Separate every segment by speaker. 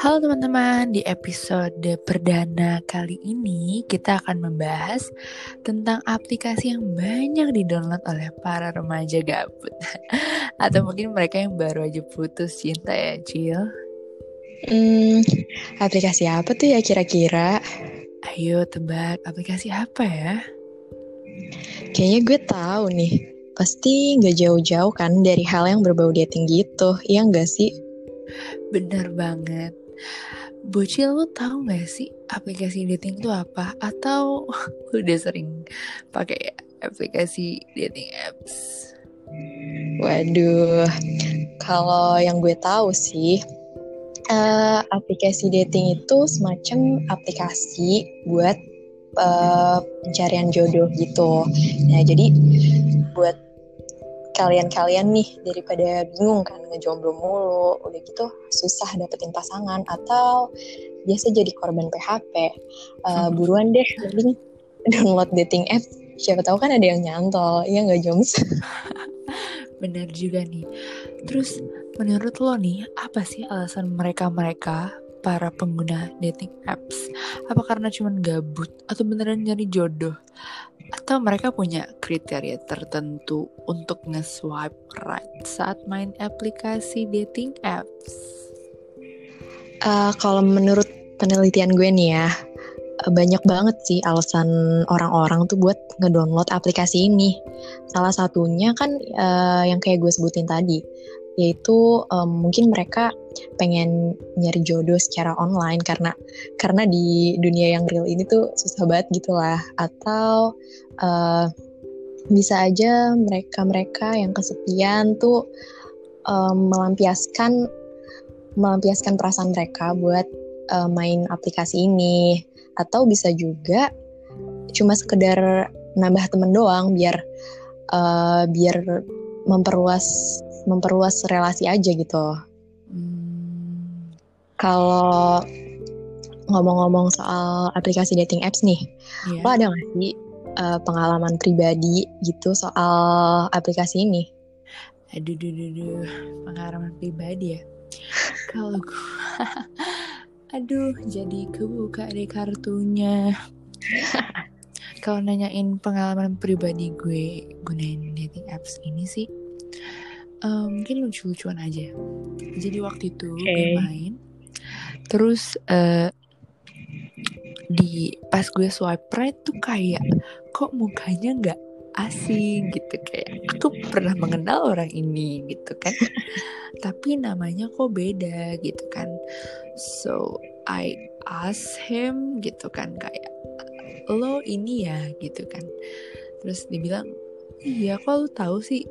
Speaker 1: Halo teman-teman, di episode perdana kali ini kita akan membahas tentang aplikasi yang banyak di-download oleh para remaja gabut. Atau mungkin mereka yang baru aja putus cinta ya, Cil.
Speaker 2: Hmm, aplikasi apa tuh ya kira-kira?
Speaker 1: Ayo tebak, aplikasi apa ya?
Speaker 2: Kayaknya gue tahu nih. Pasti nggak jauh-jauh kan dari hal yang berbau dating gitu, iya nggak sih?
Speaker 1: Bener banget. Bocil lu tahu gak sih aplikasi dating itu apa? Atau lu udah sering pakai aplikasi dating apps?
Speaker 2: Waduh, kalau yang gue tahu sih, uh, aplikasi dating itu semacam aplikasi buat uh, pencarian jodoh gitu. Nah, jadi buat kalian-kalian nih daripada bingung kan ngejomblo mulu udah gitu susah dapetin pasangan atau biasa jadi korban PHP uh, eh, hmm. buruan deh mending download dating app siapa tahu kan ada yang nyantol ya nggak Joms
Speaker 1: bener juga nih terus menurut lo nih apa sih alasan mereka-mereka para pengguna dating apps? Apa karena cuman gabut atau beneran nyari jodoh? Atau mereka punya kriteria tertentu untuk nge-swipe right saat main aplikasi dating apps?
Speaker 2: Uh, kalau menurut penelitian gue nih ya, banyak banget sih alasan orang-orang tuh buat ngedownload aplikasi ini. Salah satunya kan uh, yang kayak gue sebutin tadi, yaitu um, mungkin mereka pengen nyari jodoh secara online karena karena di dunia yang real ini tuh susah banget gitu lah atau uh, bisa aja mereka-mereka yang kesepian tuh um, melampiaskan melampiaskan perasaan mereka buat uh, main aplikasi ini atau bisa juga cuma sekedar nambah temen doang biar uh, biar memperluas memperluas relasi aja gitu. Kalau ngomong-ngomong soal aplikasi dating apps nih, yeah. lo ada nggak sih uh, pengalaman pribadi gitu soal aplikasi ini?
Speaker 1: Aduh, aduh, aduh, aduh. pengalaman pribadi ya. Kalau gue, aduh, jadi kebuka deh kartunya. Kalau nanyain pengalaman pribadi gue gunain dating apps ini sih, uh, mungkin lucu-lucuan aja jadi waktu itu okay. gue main terus uh, di pas gue swipe right tuh kayak kok mukanya nggak asing? Gitu kayak aku pernah mengenal orang ini gitu kan. Tapi namanya kok beda gitu kan. So I ask him gitu kan kayak lo ini ya? Gitu kan. Terus dibilang iya kok lo tahu sih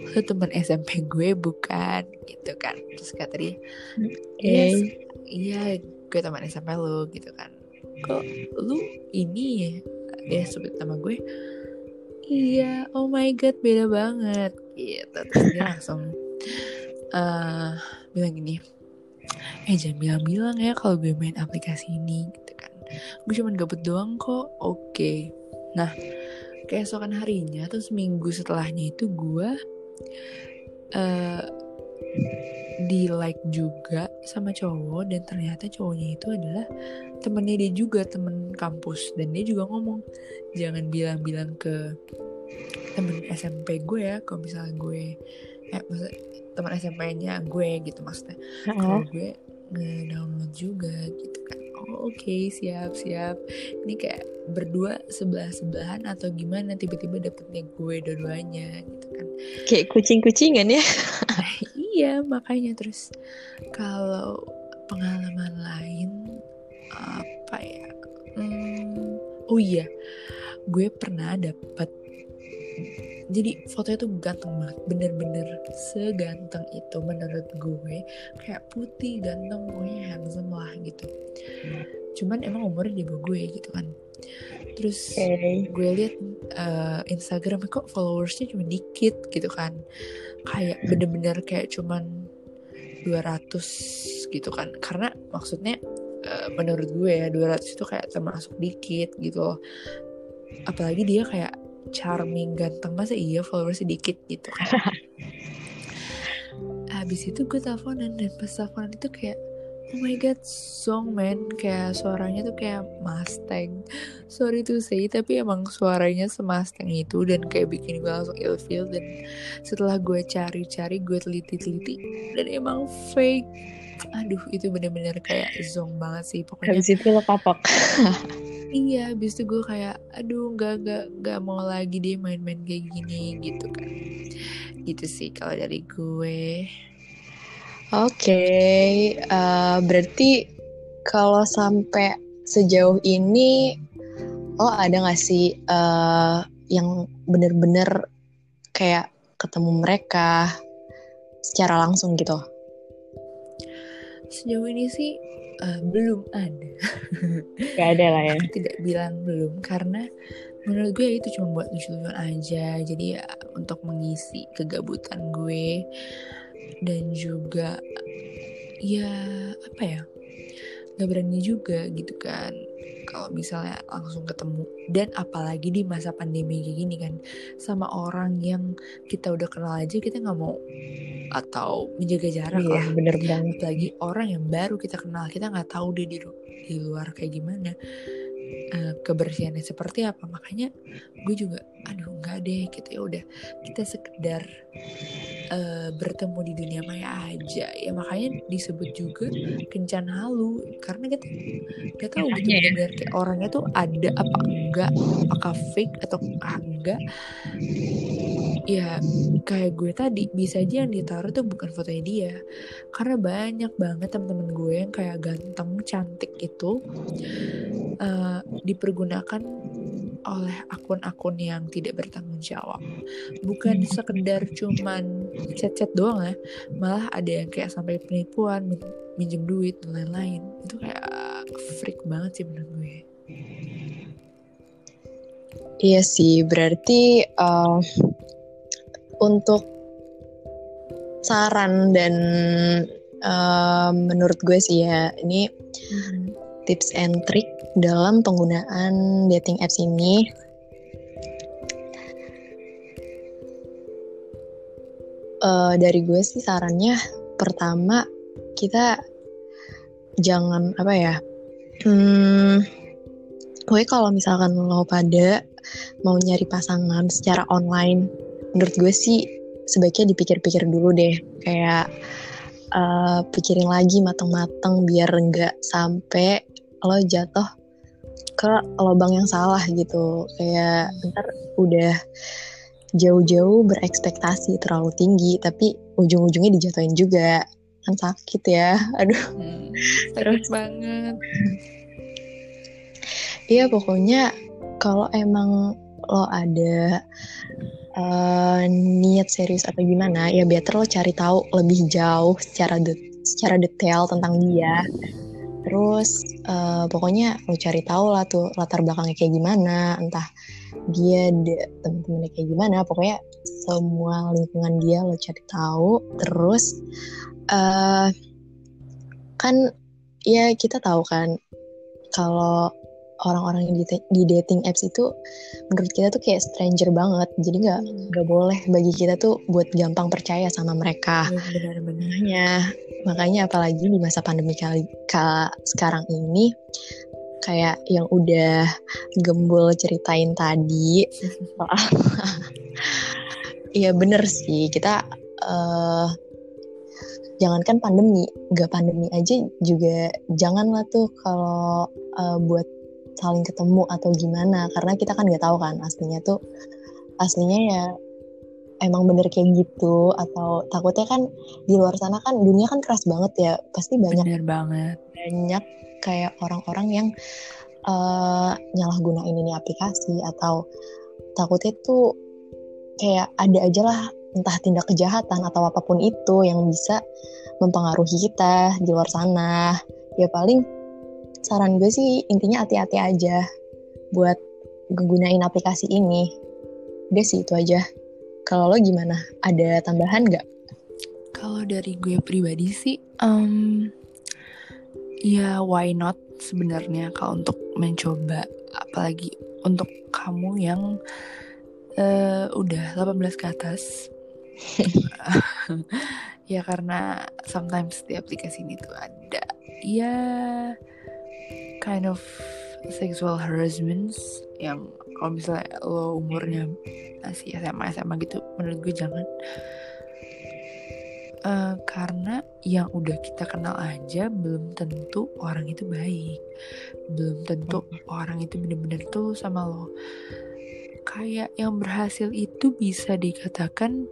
Speaker 1: lu temen SMP gue bukan gitu kan. Terus kata dia yes, iya gue teman SMP lu gitu kan. Kok lu ini ya? Dia sebut nama gue iya oh my god beda banget gitu. Terus dia langsung uh, bilang gini eh jangan bilang-bilang ya kalau gue main aplikasi ini gitu kan. Gue cuma gabut doang kok. Oke. Okay. nah keesokan harinya atau seminggu setelahnya itu gue uh, di like juga sama cowok dan ternyata cowoknya itu adalah temennya dia juga temen kampus. Dan dia juga ngomong jangan bilang-bilang ke temen SMP gue ya kalau misalnya gue eh maksud teman SMP-nya gue gitu maksudnya. Kalau gue nge-download juga gitu kan oh, oke okay, siap siap. Ini kayak berdua sebelah sebelahan atau gimana tiba-tiba dapetnya gue dua-duanya gitu kan.
Speaker 2: Kayak kucing-kucingan ya?
Speaker 1: Iya makanya. Terus kalau pengalaman lain apa ya? Hmm, oh iya gue pernah dapet jadi fotonya tuh ganteng banget. Bener-bener seganteng itu menurut gue. Kayak putih ganteng pokoknya handsome lah gitu. Cuman emang umurnya di bawah gue gitu kan. Terus okay. gue liat uh, Instagram kok followersnya cuma dikit gitu kan. Kayak bener-bener kayak cuman 200 gitu kan. Karena maksudnya uh, menurut gue ya 200 itu kayak termasuk dikit gitu loh. Apalagi dia kayak charming ganteng masa iya followers sedikit gitu kan. Abis itu gue teleponan dan pas teleponan itu kayak oh my god song man. Kayak suaranya tuh kayak Mustang. Sorry to say tapi emang suaranya semasteng itu dan kayak bikin gue langsung ilfeel dan setelah gue cari-cari gue teliti-teliti dan emang fake aduh itu bener-bener kayak zong banget sih pokoknya
Speaker 2: Habis itu lo kapok.
Speaker 1: iya abis itu gue kayak aduh nggak nggak nggak mau lagi deh main-main kayak gini gitu kan gitu sih kalau dari gue
Speaker 2: Oke, eh, berarti kalau sampai sejauh ini lo ada gak sih eh, yang bener-bener kayak ketemu mereka secara langsung gitu?
Speaker 1: Sejauh ini sih eh, belum ada.
Speaker 2: Gak ada lah ya.
Speaker 1: aku tidak bilang belum karena menurut gue itu cuma buat lucu-lucuan aja. Jadi ya untuk mengisi kegabutan gue dan juga ya apa ya nggak berani juga gitu kan. Kalau misalnya langsung ketemu dan apalagi di masa pandemi kayak gini kan sama orang yang kita udah kenal aja kita nggak mau atau menjaga jarak
Speaker 2: Iya,
Speaker 1: lah
Speaker 2: bener banget.
Speaker 1: apalagi orang yang baru kita kenal kita nggak tahu dia di, di luar kayak gimana eh, kebersihannya seperti apa makanya gue juga aduh nggak deh gitu ya udah kita sekedar eh, bertemu di dunia maya aja. Ya makanya disebut juga kencan halu. Karena kita nggak tahu gitu
Speaker 2: Makanya ya.
Speaker 1: benar kayak orangnya tuh ada apa enggak apakah fake atau enggak. Ya kayak gue tadi bisa aja yang ditaruh tuh bukan fotonya dia. Karena banyak banget temen-temen gue yang kayak ganteng cantik itu eh, dipergunakan oleh akun-akun yang tidak bertanggung jawab. Bukan sekedar cuman chat-chat doang ya malah ada yang kayak sampai penipuan min- minjem duit dan lain-lain. Itu kayak freak banget sih menurut gue.
Speaker 2: Iya sih, berarti eh, untuk saran dan eh, menurut gue sih ya, ini tips and trick dalam penggunaan dating apps ini. Eh, dari gue sih sarannya pertama kita jangan apa ya hmm, pokoknya kalau misalkan lo pada mau nyari pasangan secara online menurut gue sih sebaiknya dipikir-pikir dulu deh. Kayak eh, pikirin lagi mateng-mateng biar nggak sampai lo jatuh ke lubang yang salah gitu. Kayak ntar udah jauh-jauh berekspektasi terlalu tinggi tapi ujung-ujungnya dijatuhin juga. Kan sakit ya. Aduh.
Speaker 1: Hmm,
Speaker 2: Terus?
Speaker 1: sakit banget.
Speaker 2: Iya pokoknya kalau emang lo ada eh, niat serius atau gimana ya better lo cari tahu lebih jauh secara de- secara detail tentang dia. Terus eh, pokoknya lo cari tahu lah tuh latar belakangnya kayak gimana, entah dia de- temen-temennya kayak gimana, pokoknya semua lingkungan dia lo cari tahu. Terus eh kan ya kita tahu kan kalau orang-orang yang di, di dating apps itu menurut kita tuh kayak stranger banget. Jadi nggak nggak boleh bagi kita tuh buat gampang percaya sama mereka.
Speaker 1: Benar-benar.
Speaker 2: Makanya makanya apalagi di masa pandemi kali ka- sekarang ini kayak yang udah gembul ceritain tadi iya bener sih. Kita eh jangankan pandemi nggak pandemi aja juga janganlah tuh kalau eh, buat saling ketemu atau gimana karena kita kan nggak tahu kan aslinya tuh aslinya ya emang bener kayak gitu atau takutnya kan di luar sana kan dunia kan keras banget ya pasti banyak
Speaker 1: benar banget.
Speaker 2: banyak kayak orang-orang yang eh, nyalahgunain ini aplikasi atau takutnya tuh kayak ada aja lah entah tindak kejahatan atau apa pun itu yang bisa mempengaruhi kita di luar sana. Ya paling saran gue sih intinya hati-hati aja buat ngegunain aplikasi ini. Udah sih itu aja. Kalau lo gimana? Ada tambahan nggak?
Speaker 1: Kalau dari gue pribadi sih, em, ya why not sebenarnya kalau untuk mencoba, apalagi untuk kamu yang eh, udah 18 ke atas, ya karena sometimes di aplikasi ini tuh ada ya kind of sexual harassment yang kalau misalnya lo umurnya masih SMA SMA gitu menurut gue jangan. Uh, karena yang udah kita kenal aja belum tentu orang itu baik. Belum tentu orang itu bener-bener tuh sama lo. Kayak yang berhasil itu bisa dikatakan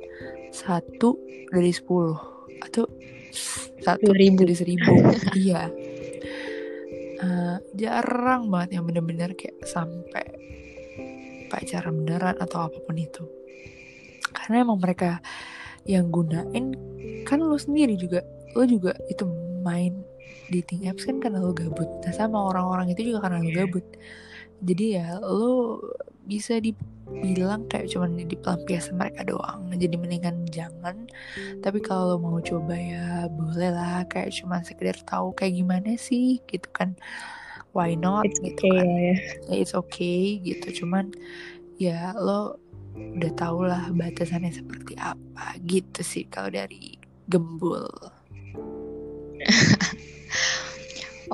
Speaker 1: satu dari sepuluh atau satu
Speaker 2: ribu.
Speaker 1: dari seribu. Iya uh, jarang banget yang bener-bener kayak sampai pacaran beneran atau apa pun itu. Karena emang mereka yang gunain kan lo sendiri juga lo juga itu main dating apps kan karena lo gabut. Nah sama orang-orang itu juga karena lo gabut. Jadi ya lo bisa dibilang kayak cuman di pelampiasan mereka doang. Jadi mendingan jangan. Tapi kalau lo mau coba ya boleh lah kayak cuman sekedar tahu kayak gimana sih gitu kan. Why not
Speaker 2: it's
Speaker 1: gitu
Speaker 2: okay,
Speaker 1: kan.
Speaker 2: ya.
Speaker 1: ya it's okay gitu. Cuman ya lo udah tau lah batasannya seperti apa gitu sih kalau dari gembul.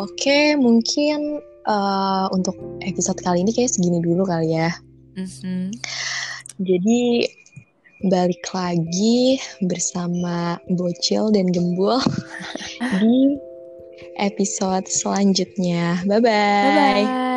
Speaker 2: Oke, mungkin uh, untuk episode kali ini kayak segini dulu kali ya.
Speaker 1: Mhm.
Speaker 2: Jadi balik lagi bersama Bocil dan Gembul di episode selanjutnya. Bye-bye.
Speaker 1: bye bye